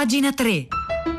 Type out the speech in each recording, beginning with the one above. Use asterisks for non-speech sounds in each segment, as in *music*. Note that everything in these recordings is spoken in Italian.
Pagina 3.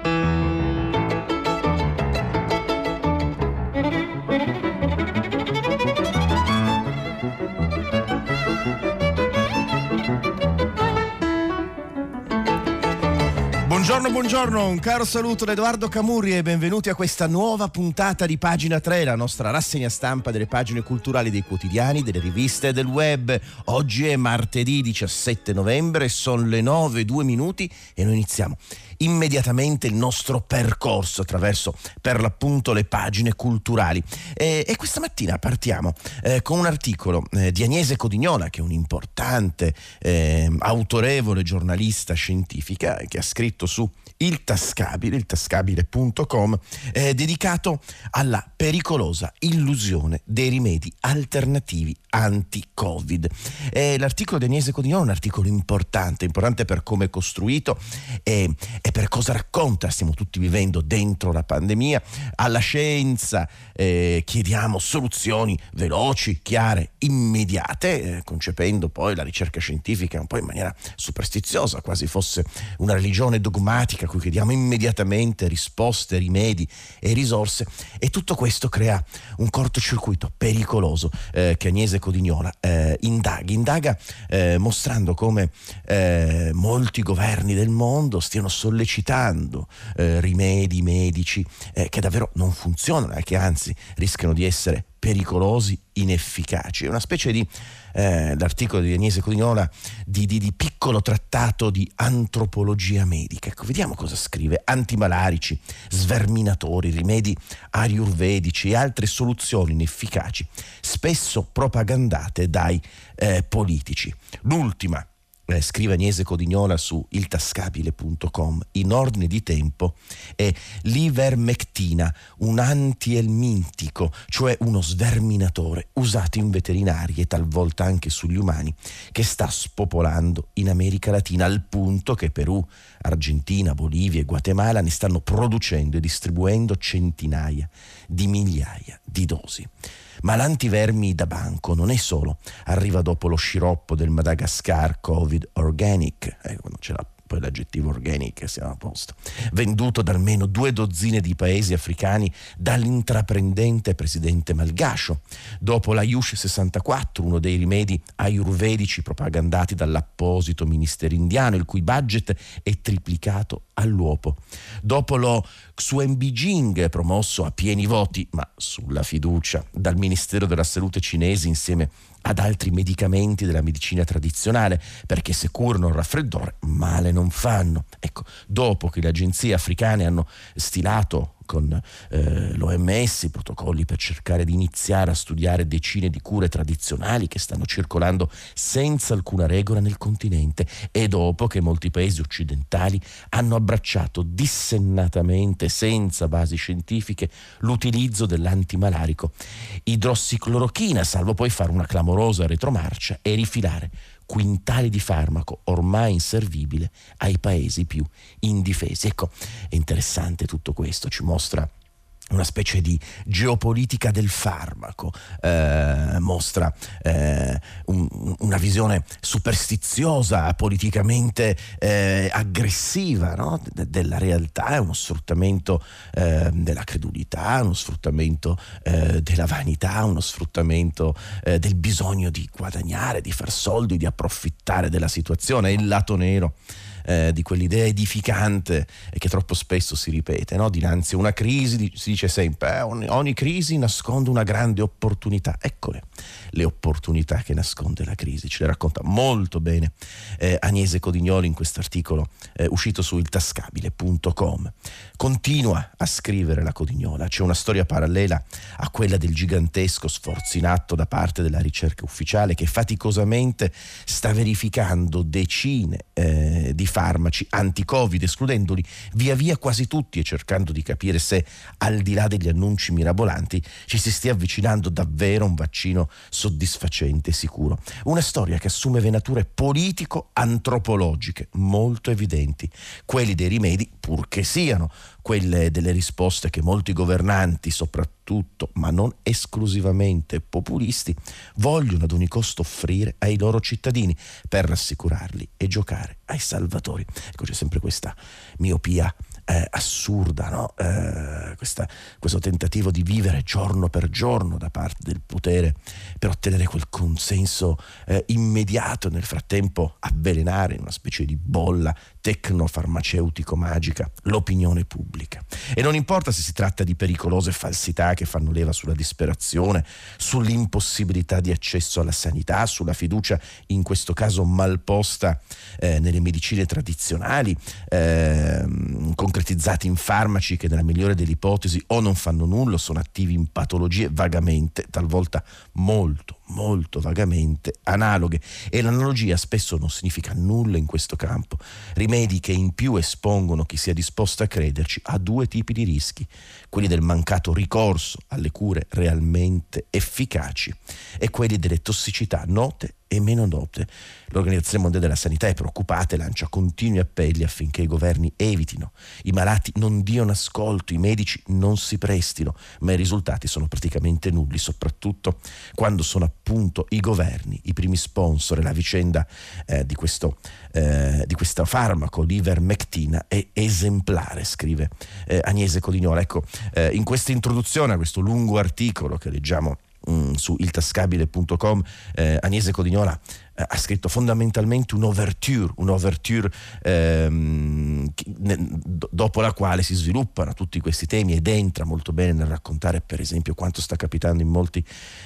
Buongiorno, buongiorno, un caro saluto da Edoardo Camurri e benvenuti a questa nuova puntata di Pagina 3, la nostra rassegna stampa delle pagine culturali dei quotidiani, delle riviste e del web. Oggi è martedì 17 novembre, sono le 9, 2 minuti e noi iniziamo immediatamente il nostro percorso attraverso per l'appunto le pagine culturali. E, e questa mattina partiamo eh, con un articolo eh, di Agnese Codignola, che è un'importante, eh, autorevole giornalista scientifica che ha scritto su il tascabile, il tascabile.com, eh, dedicato alla pericolosa illusione dei rimedi alternativi anti-Covid. Eh, l'articolo di Agnese Codignone è un articolo importante, importante per come è costruito e, per cosa racconta. Stiamo tutti vivendo dentro la pandemia. Alla scienza eh, chiediamo soluzioni veloci, chiare, immediate, eh, concependo poi la ricerca scientifica un po' in maniera superstiziosa, quasi fosse una religione dogmatica a cui chiediamo immediatamente risposte, rimedi e risorse. E tutto questo crea un cortocircuito pericoloso eh, che Agnese Codignola eh, indaga, indaga eh, mostrando come eh, molti governi del mondo stiano sollecitando eh, rimedi medici eh, che davvero non funzionano e che anzi rischiano di essere pericolosi, inefficaci. È una specie di, eh, l'articolo di Agnese Codignola, di, di, di, piccolo trattato di antropologia medica. Ecco, vediamo cosa scrive. Antimalarici, sverminatori, rimedi ayurvedici e altre soluzioni inefficaci, spesso propagandate dai eh, politici. L'ultima eh, scrive Agnese Codignola su iltascabile.com, in ordine di tempo è l'ivermectina, un antielmintico, cioè uno sverminatore usato in veterinarie e talvolta anche sugli umani, che sta spopolando in America Latina al punto che Perù, Argentina, Bolivia e Guatemala ne stanno producendo e distribuendo centinaia di migliaia di dosi. Ma l'antivermi da banco non è solo, arriva dopo lo sciroppo del Madagascar Covid Organic, eh, c'è la poi l'aggettivo organic siamo a posto, venduto da almeno due dozzine di paesi africani dall'intraprendente presidente malgascio. Dopo la Yush 64, uno dei rimedi ayurvedici propagandati dall'apposito ministero indiano, il cui budget è triplicato all'uopo. Dopo lo Xuen Bijing, promosso a pieni voti, ma sulla fiducia, dal Ministero della Salute cinese insieme ad altri medicamenti della medicina tradizionale, perché se curano il raffreddore, male non fanno. Ecco, dopo che le agenzie africane hanno stilato con eh, l'OMS, i protocolli per cercare di iniziare a studiare decine di cure tradizionali che stanno circolando senza alcuna regola nel continente. E dopo che molti paesi occidentali hanno abbracciato dissennatamente, senza basi scientifiche, l'utilizzo dell'antimalarico idrossiclorochina, salvo poi fare una clamorosa retromarcia e rifilare quintali di farmaco ormai inservibile ai paesi più indifesi. Ecco, è interessante tutto questo, ci mostra una specie di geopolitica del farmaco, eh, mostra eh, un, una visione superstiziosa, politicamente eh, aggressiva no? De- della realtà, è uno sfruttamento eh, della credulità, uno sfruttamento eh, della vanità, uno sfruttamento eh, del bisogno di guadagnare, di far soldi, di approfittare della situazione, il lato nero eh, di quell'idea edificante e che troppo spesso si ripete, no? dinanzi a una crisi si dice sempre eh, ogni, ogni crisi nasconde una grande opportunità, eccole le opportunità che nasconde la crisi, ce le racconta molto bene eh, Agnese Codignoli in questo articolo eh, uscito su iltascabile.com. Continua a scrivere la Codignola, c'è una storia parallela a quella del gigantesco sforzo in atto da parte della ricerca ufficiale che faticosamente sta verificando decine eh, di farmaci anti-Covid, escludendoli via via quasi tutti e cercando di capire se al di là degli annunci mirabolanti ci si stia avvicinando davvero a un vaccino soddisfacente e sicuro. Una storia che assume venature politico-antropologiche molto evidenti, quelli dei rimedi, purché siano, quelle delle risposte che molti governanti, soprattutto, ma non esclusivamente populisti, vogliono ad ogni costo offrire ai loro cittadini per rassicurarli e giocare ai salvatori. Ecco, c'è sempre questa miopia eh, assurda, no? eh, questa, questo tentativo di vivere giorno per giorno da parte del potere per ottenere quel consenso eh, immediato e nel frattempo avvelenare in una specie di bolla tecnofarmaceutico magica l'opinione pubblica. E non importa se si tratta di pericolose falsità che fanno leva sulla disperazione, sull'impossibilità di accesso alla sanità, sulla fiducia in questo caso malposta eh, nelle medicine tradizionali, eh, concretizzati in farmaci che nella migliore delle ipotesi o non fanno nulla, sono attivi in patologie vagamente, talvolta molto, molto vagamente analoghe. E l'analogia spesso non significa nulla in questo campo. Rimedi che in più espongono chi sia disposto a crederci a due tipi di rischi, quelli del mancato ricorso alle cure realmente efficaci e quelli delle tossicità note e meno note. L'Organizzazione Mondiale della Sanità è preoccupata e lancia continui appelli affinché i governi evitino, i malati non diano ascolto, i medici non si prestino, ma i risultati sono praticamente nulli, soprattutto quando sono appunto i governi, i primi sponsor. La vicenda eh, di, questo, eh, di questo farmaco, l'ivermectina, è esemplare, scrive eh, Agnese Codignola. Ecco, eh, in questa introduzione a questo lungo articolo che leggiamo mm, su iltascabile.com eh, Agnese Codignola eh, ha scritto fondamentalmente un'overture, un'overture ehm, dopo la quale si sviluppano tutti questi temi ed entra molto bene nel raccontare per esempio quanto sta capitando in molti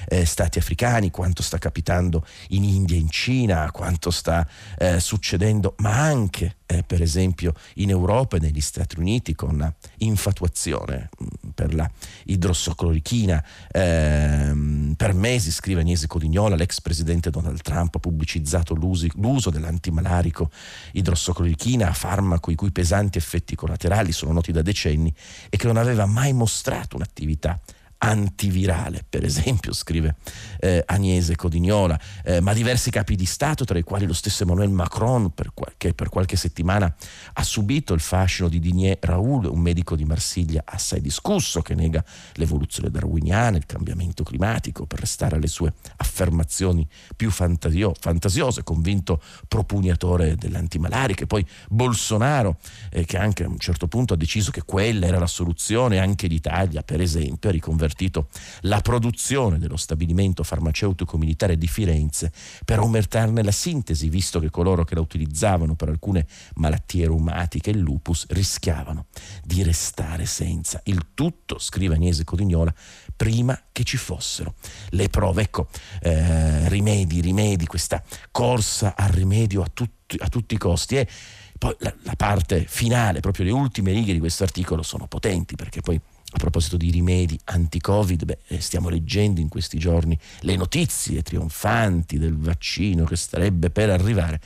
eh, stati africani, quanto sta capitando in India, in Cina, quanto sta eh, succedendo, ma anche eh, per esempio in Europa e negli Stati Uniti con infatuazione mm, per la idrossoclorichina. Ehm, per mesi, scrive Agnese Codignola, l'ex presidente Donald Trump ha pubblicizzato l'uso dell'antimalarico idrossoclorichina, farmaco i cui pesanti effetti collaterali sono noti da decenni e che non aveva mai mostrato un'attività antivirale, per esempio, scrive eh, Agnese Codignola, eh, ma diversi capi di Stato, tra i quali lo stesso Emmanuel Macron, per qual- che per qualche settimana ha subito il fascino di Digné Raoul, un medico di Marsiglia assai discusso, che nega l'evoluzione darwiniana, il cambiamento climatico, per restare alle sue affermazioni più fantasio- fantasiose, convinto propugnatore dell'antimalarica, e poi Bolsonaro, eh, che anche a un certo punto ha deciso che quella era la soluzione, anche l'Italia, per esempio, ha riconvertito convertito la produzione dello stabilimento farmaceutico militare di Firenze per aumentarne la sintesi, visto che coloro che la utilizzavano per alcune malattie reumatiche, il lupus, rischiavano di restare senza. Il tutto, scrive Agnese Codignola, prima che ci fossero le prove. Ecco, eh, rimedi, rimedi, questa corsa al rimedio a tutti, a tutti i costi. E poi la, la parte finale, proprio le ultime righe di questo articolo sono potenti perché poi a proposito di rimedi anti-Covid, beh, eh, stiamo leggendo in questi giorni le notizie trionfanti del vaccino che starebbe per arrivare.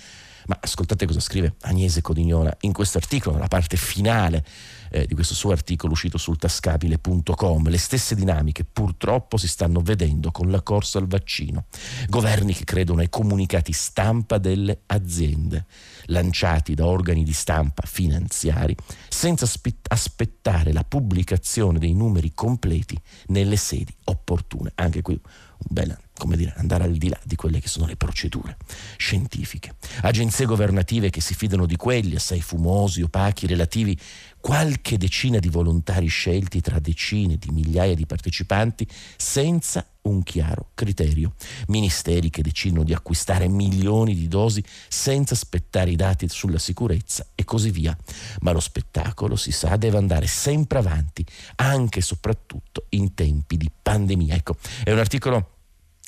Ma ascoltate cosa scrive Agnese Codignola in questo articolo, nella parte finale eh, di questo suo articolo uscito sul tascabile.com. Le stesse dinamiche purtroppo si stanno vedendo con la corsa al vaccino. Governi che credono ai comunicati stampa delle aziende, lanciati da organi di stampa finanziari, senza aspettare la pubblicazione dei numeri completi nelle sedi opportune. Anche qui un bel come dire, andare al di là di quelle che sono le procedure scientifiche. Agenzie governative che si fidano di quelli assai fumosi, opachi, relativi qualche decina di volontari scelti tra decine di migliaia di partecipanti senza un chiaro criterio. Ministeri che decidono di acquistare milioni di dosi senza aspettare i dati sulla sicurezza e così via. Ma lo spettacolo, si sa, deve andare sempre avanti, anche e soprattutto in tempi di pandemia. Ecco, è un articolo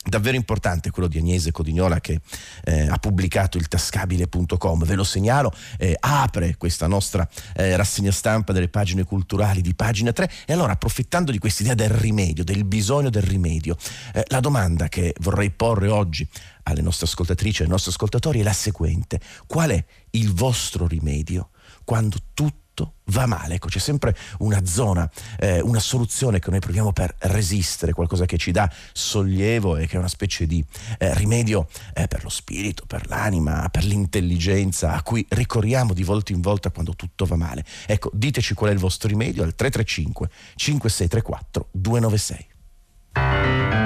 davvero importante quello di Agnese Codignola che eh, ha pubblicato il tascabile.com ve lo segnalo eh, apre questa nostra eh, rassegna stampa delle pagine culturali di pagina 3 e allora approfittando di questa idea del rimedio del bisogno del rimedio eh, la domanda che vorrei porre oggi alle nostre ascoltatrici e ai nostri ascoltatori è la seguente. Qual è il vostro rimedio quando tutto va male. Ecco, c'è sempre una zona, eh, una soluzione che noi proviamo per resistere, qualcosa che ci dà sollievo e che è una specie di eh, rimedio eh, per lo spirito, per l'anima, per l'intelligenza, a cui ricorriamo di volta in volta quando tutto va male. Ecco, diteci qual è il vostro rimedio al 335 5634 296.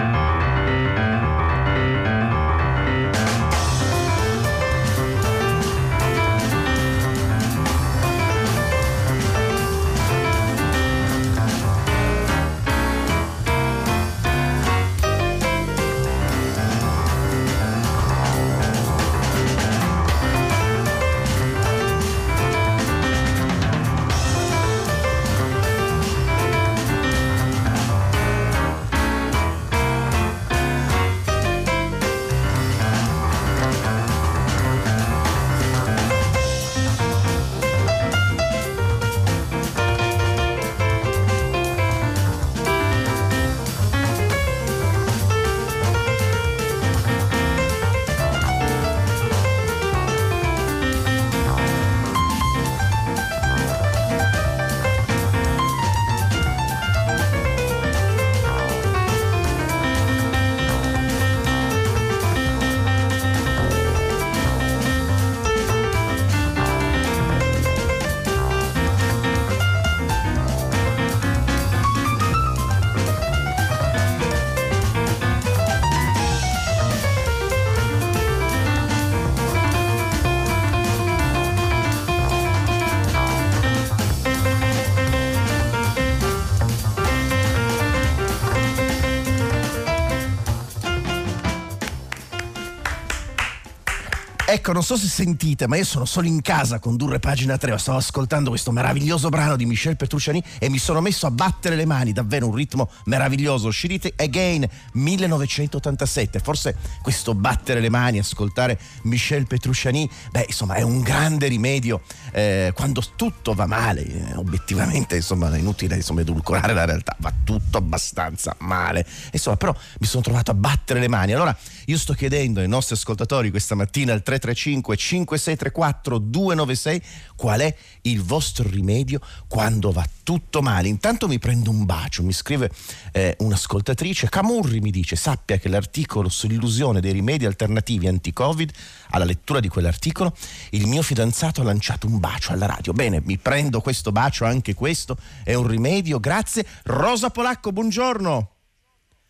Ecco, non so se sentite, ma io sono solo in casa a condurre pagina 3. Stavo ascoltando questo meraviglioso brano di Michel Petrucciani e mi sono messo a battere le mani, davvero un ritmo meraviglioso. Shirite Again 1987. Forse questo battere le mani, ascoltare Michel Petrucciani, beh, insomma, è un grande rimedio eh, quando tutto va male. Eh, obiettivamente, insomma, è inutile insomma, edulcorare la realtà, va tutto abbastanza male. Insomma, però mi sono trovato a battere le mani. Allora, io sto chiedendo ai nostri ascoltatori questa mattina al 3 335 5634 296 qual è il vostro rimedio quando va tutto male. Intanto mi prendo un bacio, mi scrive eh, un'ascoltatrice, Camurri mi dice sappia che l'articolo sull'illusione dei rimedi alternativi anti-Covid, alla lettura di quell'articolo, il mio fidanzato ha lanciato un bacio alla radio. Bene, mi prendo questo bacio, anche questo è un rimedio, grazie. Rosa Polacco, buongiorno.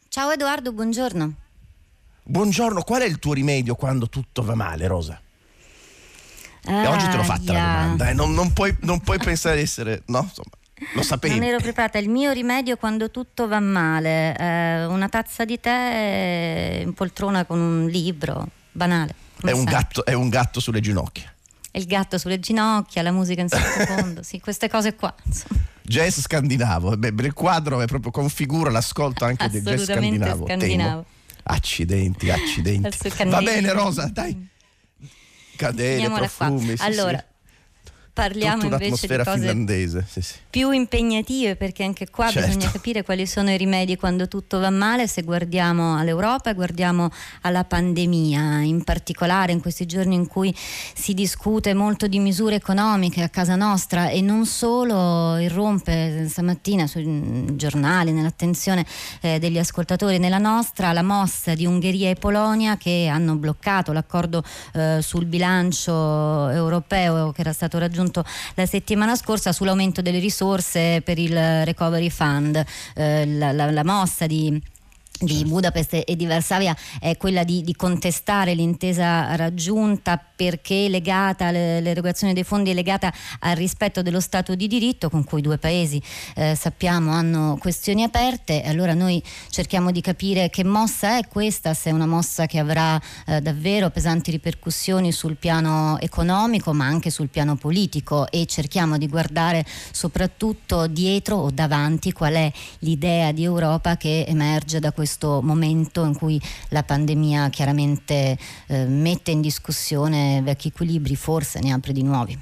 Ciao Edoardo, buongiorno. Buongiorno, qual è il tuo rimedio quando tutto va male, Rosa? Ah, e oggi te l'ho fatta yeah. la domanda, eh? non, non, puoi, non, puoi, pensare di essere, no? Insomma, lo sapevi. Non ero preparata. Il mio rimedio quando tutto va male, eh, una tazza di tè in poltrona con un libro, banale. È un, gatto, è un, gatto, sulle ginocchia. Il gatto sulle ginocchia, la musica in *laughs* sottofondo, sì, queste cose qua. Insomma. Jazz scandinavo, Beh, il quadro è proprio configura l'ascolto anche del jazz scandinavo. scandinavo. Temo. Accidenti, accidenti. Va bene Rosa, dai. Cadele, profumi. Sì, allora, sì parliamo invece di cose finlandese. Sì, sì. Più impegnative perché anche qua certo. bisogna capire quali sono i rimedi quando tutto va male, se guardiamo all'Europa e guardiamo alla pandemia, in particolare in questi giorni in cui si discute molto di misure economiche a casa nostra e non solo irrompe stamattina sui giornali, nell'attenzione eh, degli ascoltatori, nella nostra la mossa di Ungheria e Polonia che hanno bloccato l'accordo eh, sul bilancio europeo che era stato raggiunto la settimana scorsa sull'aumento delle risorse per il Recovery Fund, eh, la, la, la mossa di di certo. Budapest e di Varsavia è quella di, di, contestare l'intesa raggiunta perché legata l'erogazione dei fondi è legata al rispetto dello Stato di diritto con cui i due paesi eh, sappiamo hanno questioni aperte allora noi cerchiamo di capire che mossa è questa se è una mossa che avrà eh, davvero pesanti ripercussioni sul piano economico ma anche sul piano politico e cerchiamo di guardare soprattutto dietro o davanti qual è l'idea di Europa che emerge da questo questo momento in cui la pandemia chiaramente eh, mette in discussione vecchi equilibri, forse ne apre di nuovi.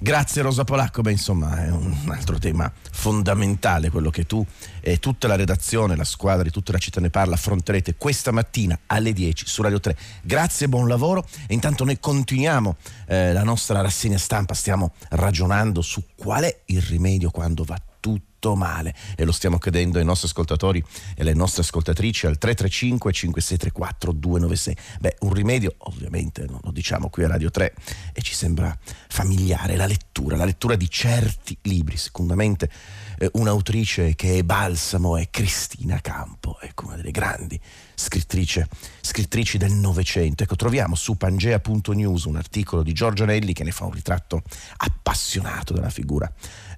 Grazie Rosa Polacco, beh insomma è un altro tema fondamentale quello che tu e tutta la redazione, la squadra di tutta la città ne parla affronterete questa mattina alle 10 su Radio 3. Grazie, buon lavoro e intanto noi continuiamo eh, la nostra rassegna stampa, stiamo ragionando su qual è il rimedio quando va tutto male e lo stiamo chiedendo ai nostri ascoltatori e alle nostre ascoltatrici al 335 5634 296. Beh, un rimedio ovviamente non lo diciamo qui a Radio 3 e ci sembra familiare, la lettura, la lettura di certi libri, sicuramente eh, un'autrice che è balsamo è Cristina Campo, ecco una delle grandi scrittrici del Novecento. Ecco, troviamo su pangea.news un articolo di Giorgio Nelli che ne fa un ritratto appassionato della figura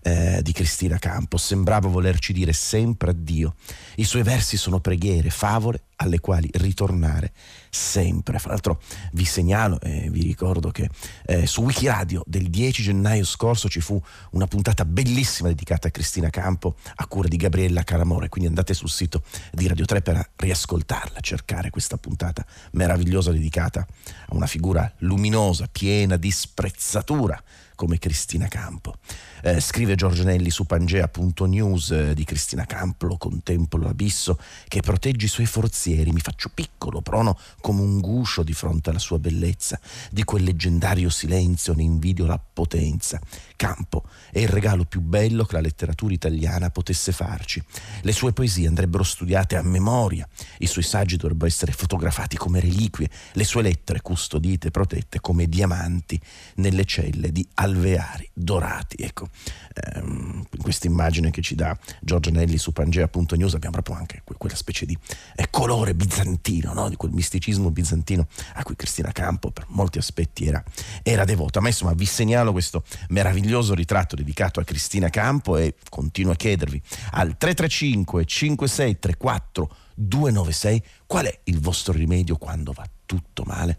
eh, di Cristina Campos. Sembrava volerci dire sempre addio. I suoi versi sono preghiere, favole alle quali ritornare sempre. Fra l'altro vi segnalo e vi ricordo che eh, su Wikiradio del 10 gennaio scorso ci fu una puntata bellissima dedicata a Cristina Campo a cura di Gabriella Caramore, quindi andate sul sito di Radio 3 per riascoltarla, cercare questa puntata meravigliosa dedicata a una figura luminosa, piena di sprezzatura come Cristina Campo. Eh, scrive Giorgio Nelli su Pangea.news eh, di Cristina Campo, lo contemplo l'abisso che protegge i suoi forzieri, mi faccio piccolo, prono come un guscio di fronte alla sua bellezza, di quel leggendario silenzio ne invidio la potenza. Campo è il regalo più bello che la letteratura italiana potesse farci. Le sue poesie andrebbero studiate a memoria, i suoi saggi dovrebbero essere fotografati come reliquie, le sue lettere custodite e protette come diamanti nelle celle di alveari dorati. Ecco, ehm, questa immagine che ci dà Giorgio Nelli su Pangea.news abbiamo proprio anche quella specie di eh, colore bizantino, no? di quel misticismo bizantino a cui Cristina Campo per molti aspetti era, era devota. Ma insomma vi segnalo questo meraviglioso ritratto dedicato a Cristina Campo e continuo a chiedervi al 335 5634 296 qual è il vostro rimedio quando va tutto male?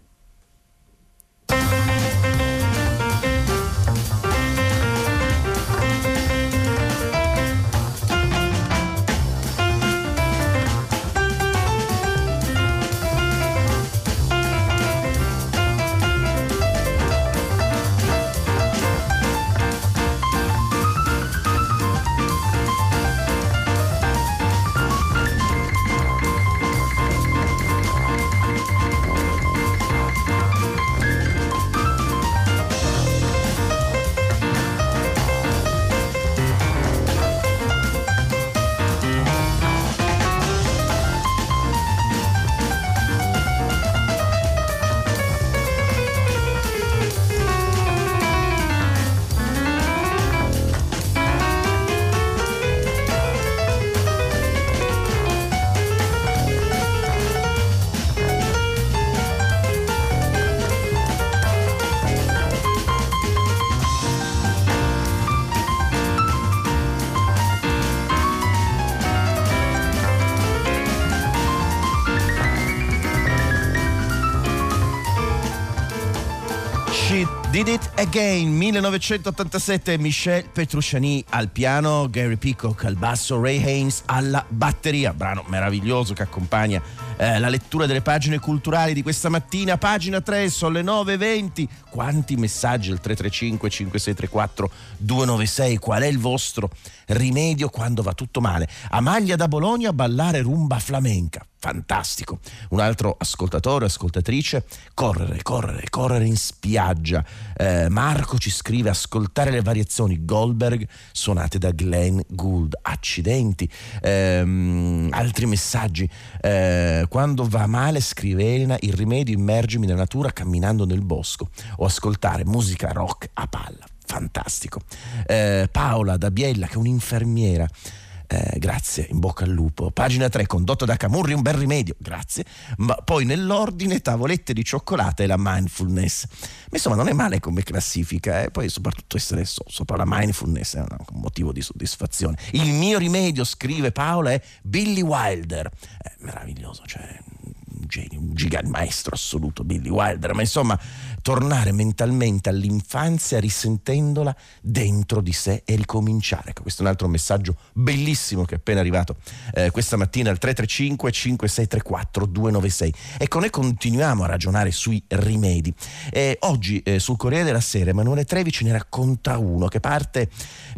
Again 1987 Michel Petrucciani al piano, Gary Peacock al basso, Ray Haynes alla batteria, brano meraviglioso che accompagna eh, la lettura delle pagine culturali di questa mattina, pagina 3, sono le 9.20, quanti messaggi al 335 5634 296, qual è il vostro rimedio quando va tutto male? Amaglia da Bologna a ballare rumba flamenca, fantastico. Un altro ascoltatore, ascoltatrice, correre, correre, correre in spiaggia. Eh, Marco ci scrive ascoltare le variazioni Goldberg suonate da Glenn Gould. Accidenti. Eh, altri messaggi. Eh, quando va male, scrive Elena, il rimedio immergimi nella natura camminando nel bosco o ascoltare musica rock a palla. Fantastico. Eh, Paola da Biella, che è un'infermiera. Eh, grazie, in bocca al lupo. Pagina 3, condotto da Camurri, un bel rimedio, grazie. Ma poi nell'ordine, tavolette di cioccolata e la mindfulness. Ma insomma, non è male come classifica, eh? poi soprattutto essere so, sopra la mindfulness è un, motivo di soddisfazione. Il mio rimedio, scrive Paola, è Billy Wilder. È meraviglioso, cioè genio, un gigante maestro assoluto, Billy Wilder, ma insomma tornare mentalmente all'infanzia risentendola dentro di sé e ricominciare. Ecco, questo è un altro messaggio bellissimo che è appena arrivato eh, questa mattina al 335 5634 296. Ecco, noi continuiamo a ragionare sui rimedi. Eh, oggi eh, sul Corriere della Sera Emanuele Trevi ce ne racconta uno che parte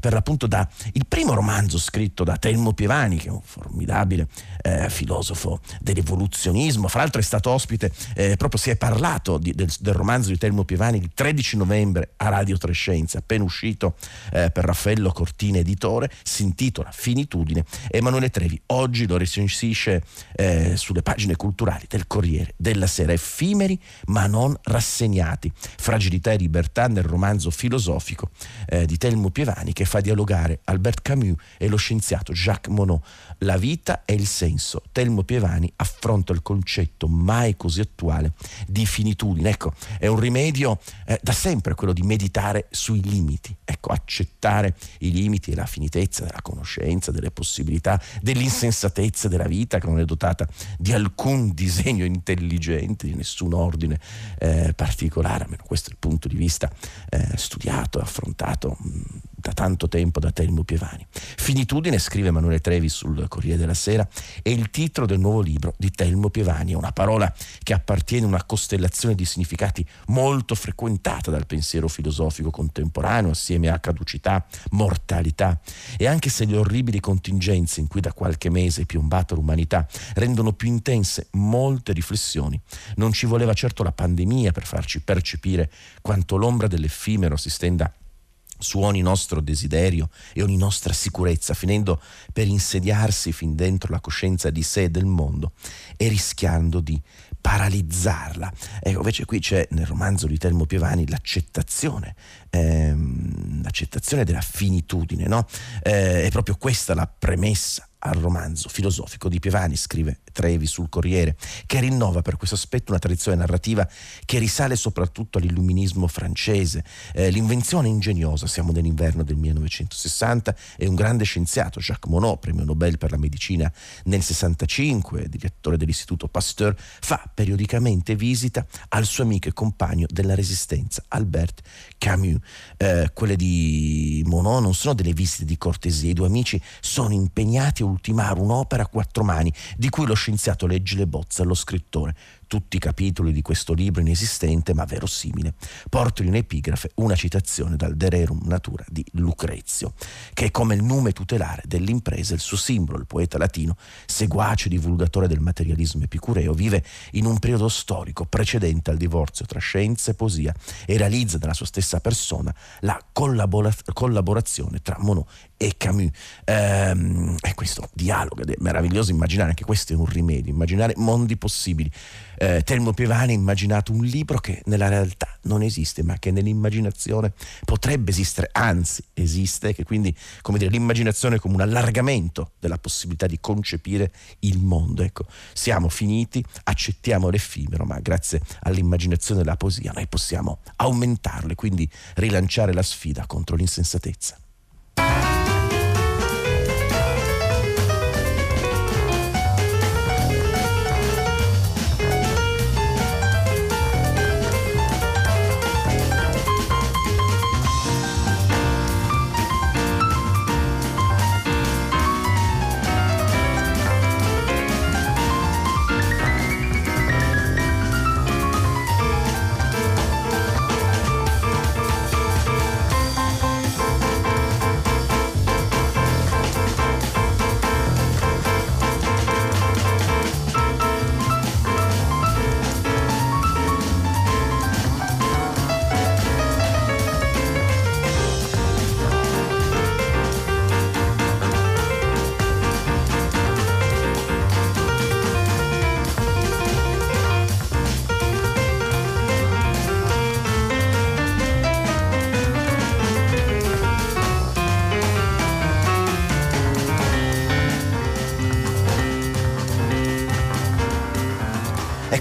per l'appunto da il primo romanzo scritto da Telmo Pievani, che è un formidabile eh, filosofo dell'evoluzionismo. Fra l'altro è stato ospite, eh, proprio si è parlato di, del, del, romanzo di Telmo Pievani il 13 novembre a Radio Trescenza, appena uscito eh, per Raffaello Cortina Editore, si intitola Finitudine. Emanuele Trevi oggi lo recensisce eh, sulle pagine culturali del Corriere della Sera, effimeri ma non rassegnati, fragilità e libertà nel romanzo filosofico eh, di Telmo Pievani che fa dialogare Albert Camus e lo scienziato Jacques Monod. La vita e il senso. Telmo Pievani affronta il concetto mai così attuale di finitudine. Ecco, è un rimedio eh, da sempre quello di meditare sui limiti. Ecco, accettare i limiti e la finitezza della conoscenza, delle possibilità, dell'insensatezza della vita che non è dotata di alcun disegno intelligente, di nessun ordine eh, particolare, almeno questo è il punto di vista eh, studiato e affrontato mh, da tanto tempo da Telmo Pievani. Finitudine, scrive Emanuele Trevi sul Corriere della Sera, è il titolo del nuovo libro di Telmo Pievani, è una parola che appartiene a una costellazione di significati molto frequentata dal pensiero filosofico contemporaneo assieme a caducità, mortalità e anche se le orribili contingenze in cui da qualche mese è piombata l'umanità rendono più intense molte riflessioni, non ci voleva certo la pandemia per farci percepire quanto l'ombra dell'effimero si stenda su ogni nostro desiderio e ogni nostra sicurezza, finendo per insediarsi fin dentro la coscienza di sé e del mondo e rischiando di paralizzarla. Ecco, invece qui c'è nel romanzo di Telmo Pievani l'accettazione, ehm, l'accettazione della finitudine, no? Eh, è proprio questa la premessa al romanzo filosofico di Pievani, scrive Trevi sul Corriere, che rinnova per questo aspetto una tradizione narrativa che risale soprattutto all'illuminismo francese. Eh, l'invenzione ingegnosa, siamo nell'inverno del 1960, e un grande scienziato, Jacques Monod, premio Nobel per la medicina nel 65, direttore dell'Istituto Pasteur, fa periodicamente visita al suo amico e compagno della resistenza, Albert Camus. Eh, quelle di Monod non sono delle visite di cortesia, i due amici sono impegnati a ultimare un'opera a quattro mani di cui lo scienziato legge le bozze allo scrittore tutti i capitoli di questo libro inesistente ma verosimile, portano in epigrafe una citazione dal De Rerum Natura di Lucrezio, che è come il nume tutelare dell'impresa, il suo simbolo, il poeta latino, seguace divulgatore del materialismo epicureo, vive in un periodo storico precedente al divorzio tra scienza e poesia e realizza nella sua stessa persona la collabora- collaborazione tra Monod e Camus. Ehm, e questo dialogo è meraviglioso immaginare, anche questo è un rimedio, immaginare mondi possibili eh, Telmo Pievani ha immaginato un libro che nella realtà non esiste, ma che nell'immaginazione potrebbe esistere, anzi esiste, che quindi come dire, l'immaginazione è come un allargamento della possibilità di concepire il mondo. Ecco, siamo finiti, accettiamo l'effimero, ma grazie all'immaginazione della poesia noi possiamo aumentarlo e quindi rilanciare la sfida contro l'insensatezza.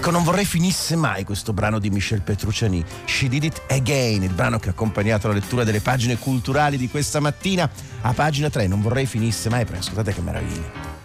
Ecco, non vorrei finisse mai questo brano di Michel Petrucciani, She Did It Again, il brano che ha accompagnato la lettura delle pagine culturali di questa mattina a pagina 3. Non vorrei finisse mai, perché ascoltate che meraviglia.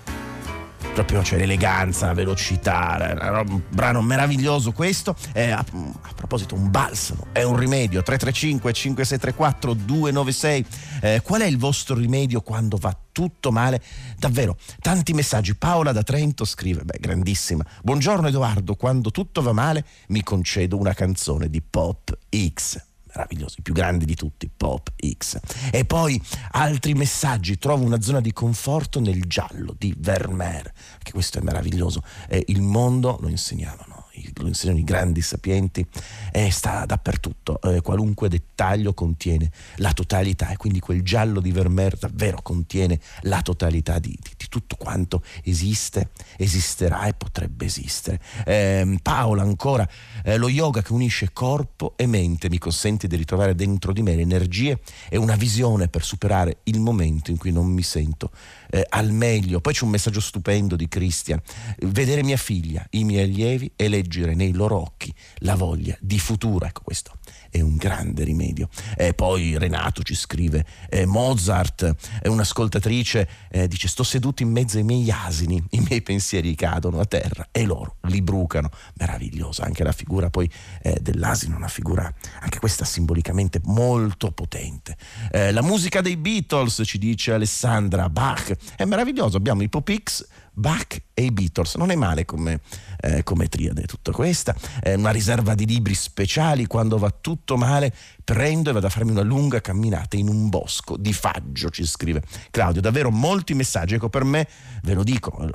Proprio c'è l'eleganza, la velocità, un brano meraviglioso questo. Eh, a, a, proposito, un balsamo, è un rimedio, 335 5634 296. Eh, qual è il vostro rimedio quando va tutto male? Davvero, tanti messaggi. Paola da Trento scrive, beh, grandissima. Buongiorno Edoardo, quando tutto va male mi concedo una canzone di Pop X meravigliosi, i più grandi di tutti, Pop X. E poi altri messaggi, trovo una zona di conforto nel giallo di Vermeer, che questo è meraviglioso, eh, il mondo lo insegnavano lo insegnano i grandi sapienti, eh, sta dappertutto, eh, qualunque dettaglio contiene la totalità e quindi quel giallo di Vermeer davvero contiene la totalità di, di, di tutto quanto esiste, esisterà e potrebbe esistere. Eh, Paola ancora, eh, lo yoga che unisce corpo e mente mi consente di ritrovare dentro di me le energie e una visione per superare il momento in cui non mi sento eh, al meglio. Poi c'è un messaggio stupendo di Christian, vedere mia figlia, i miei allievi e leggere nei loro occhi la voglia di futuro. Ecco questo è un grande rimedio. E poi Renato ci scrive, eh, Mozart, è un'ascoltatrice, eh, dice sto seduto in mezzo ai miei asini, i miei pensieri cadono a terra e loro li brucano. Meravigliosa anche la figura poi eh, dell'asino, una figura anche questa simbolicamente molto potente. Eh, la musica dei Beatles, ci dice Alessandra Bach, è meraviglioso, abbiamo i Popix Bach e i Beatles. Non è male come, eh, come triade tutta questa. È una riserva di libri speciali. Quando va tutto male, prendo e vado a farmi una lunga camminata in un bosco di faggio, ci scrive Claudio. Davvero molti messaggi. Ecco, per me, ve lo dico,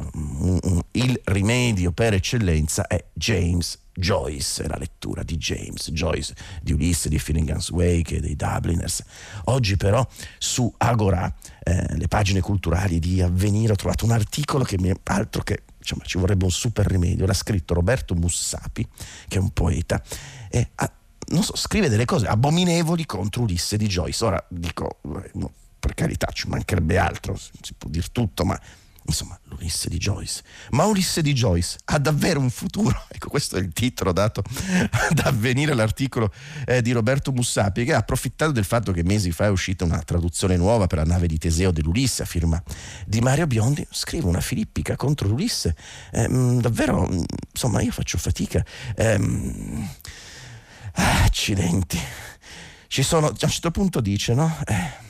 il rimedio per eccellenza è James Joyce, la lettura di James Joyce, di Ulisse, di Finnegan's Wake e dei Dubliners. Oggi però su Agora, eh, le pagine culturali di Avvenire, ho trovato un articolo che mi è altro che insomma, ci vorrebbe un super rimedio. L'ha scritto Roberto Mussapi, che è un poeta, e ha, non so, scrive delle cose abominevoli contro Ulisse di Joyce. Ora dico, eh, per carità, ci mancherebbe altro, si può dire tutto, ma Insomma, l'Ulisse di Joyce. Ma Ulisse di Joyce ha davvero un futuro? *laughs* Ecco, questo è il titolo dato ad avvenire all'articolo eh, di Roberto Mussapi, che ha approfittato del fatto che mesi fa è uscita una traduzione nuova per la nave di Teseo dell'Ulisse, a firma di Mario Biondi, scrive una filippica contro l'Ulisse. Eh, davvero, insomma, io faccio fatica. Eh, accidenti. Ci sono, a un certo punto dice, no? Eh,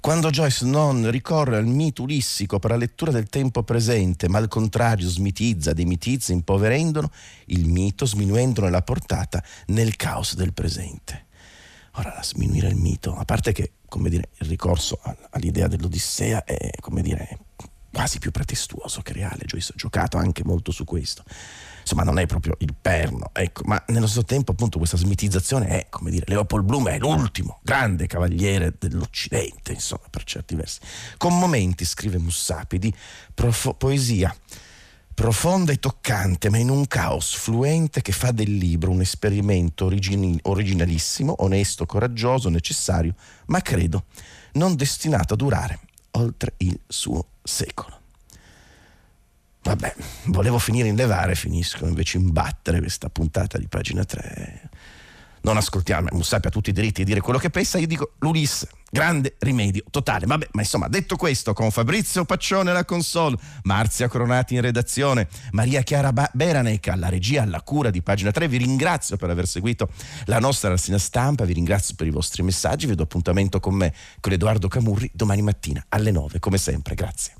quando Joyce non ricorre al mito ulissico per la lettura del tempo presente, ma al contrario smitizza, demitizza, impoverendolo, il mito sminuendone la portata nel caos del presente. Ora, sminuire il mito, a parte che, come dire, il ricorso all'idea dell'Odissea è, come dire, quasi più pretestuoso che reale. Joyce ha giocato anche molto su questo insomma non è proprio il perno, ecco, ma nello stesso tempo appunto questa smitizzazione è, come dire, Leopold Bloom è l'ultimo grande cavaliere dell'Occidente, insomma, per certi versi. Con momenti, scrive Mussapi, di profo- poesia profonda e toccante, ma in un caos fluente che fa del libro un esperimento origini- originalissimo, onesto, coraggioso, necessario, ma credo non destinato a durare oltre il suo secolo. Vabbè, volevo finire in levare, finisco invece in battere questa puntata di pagina 3. Non ascoltiamo, Mussapi ha tutti i diritti di dire quello che pensa, io dico l'Ulisse, grande rimedio totale. Vabbè, ma insomma, detto questo, con Fabrizio Paccione alla console, Marzia Coronati in redazione, Maria Chiara Beranec alla regia, alla cura di pagina 3, vi ringrazio per aver seguito la nostra rassegna stampa, vi ringrazio per i vostri messaggi, vi do appuntamento con me, con Edoardo Camurri, domani mattina alle 9, come sempre, grazie.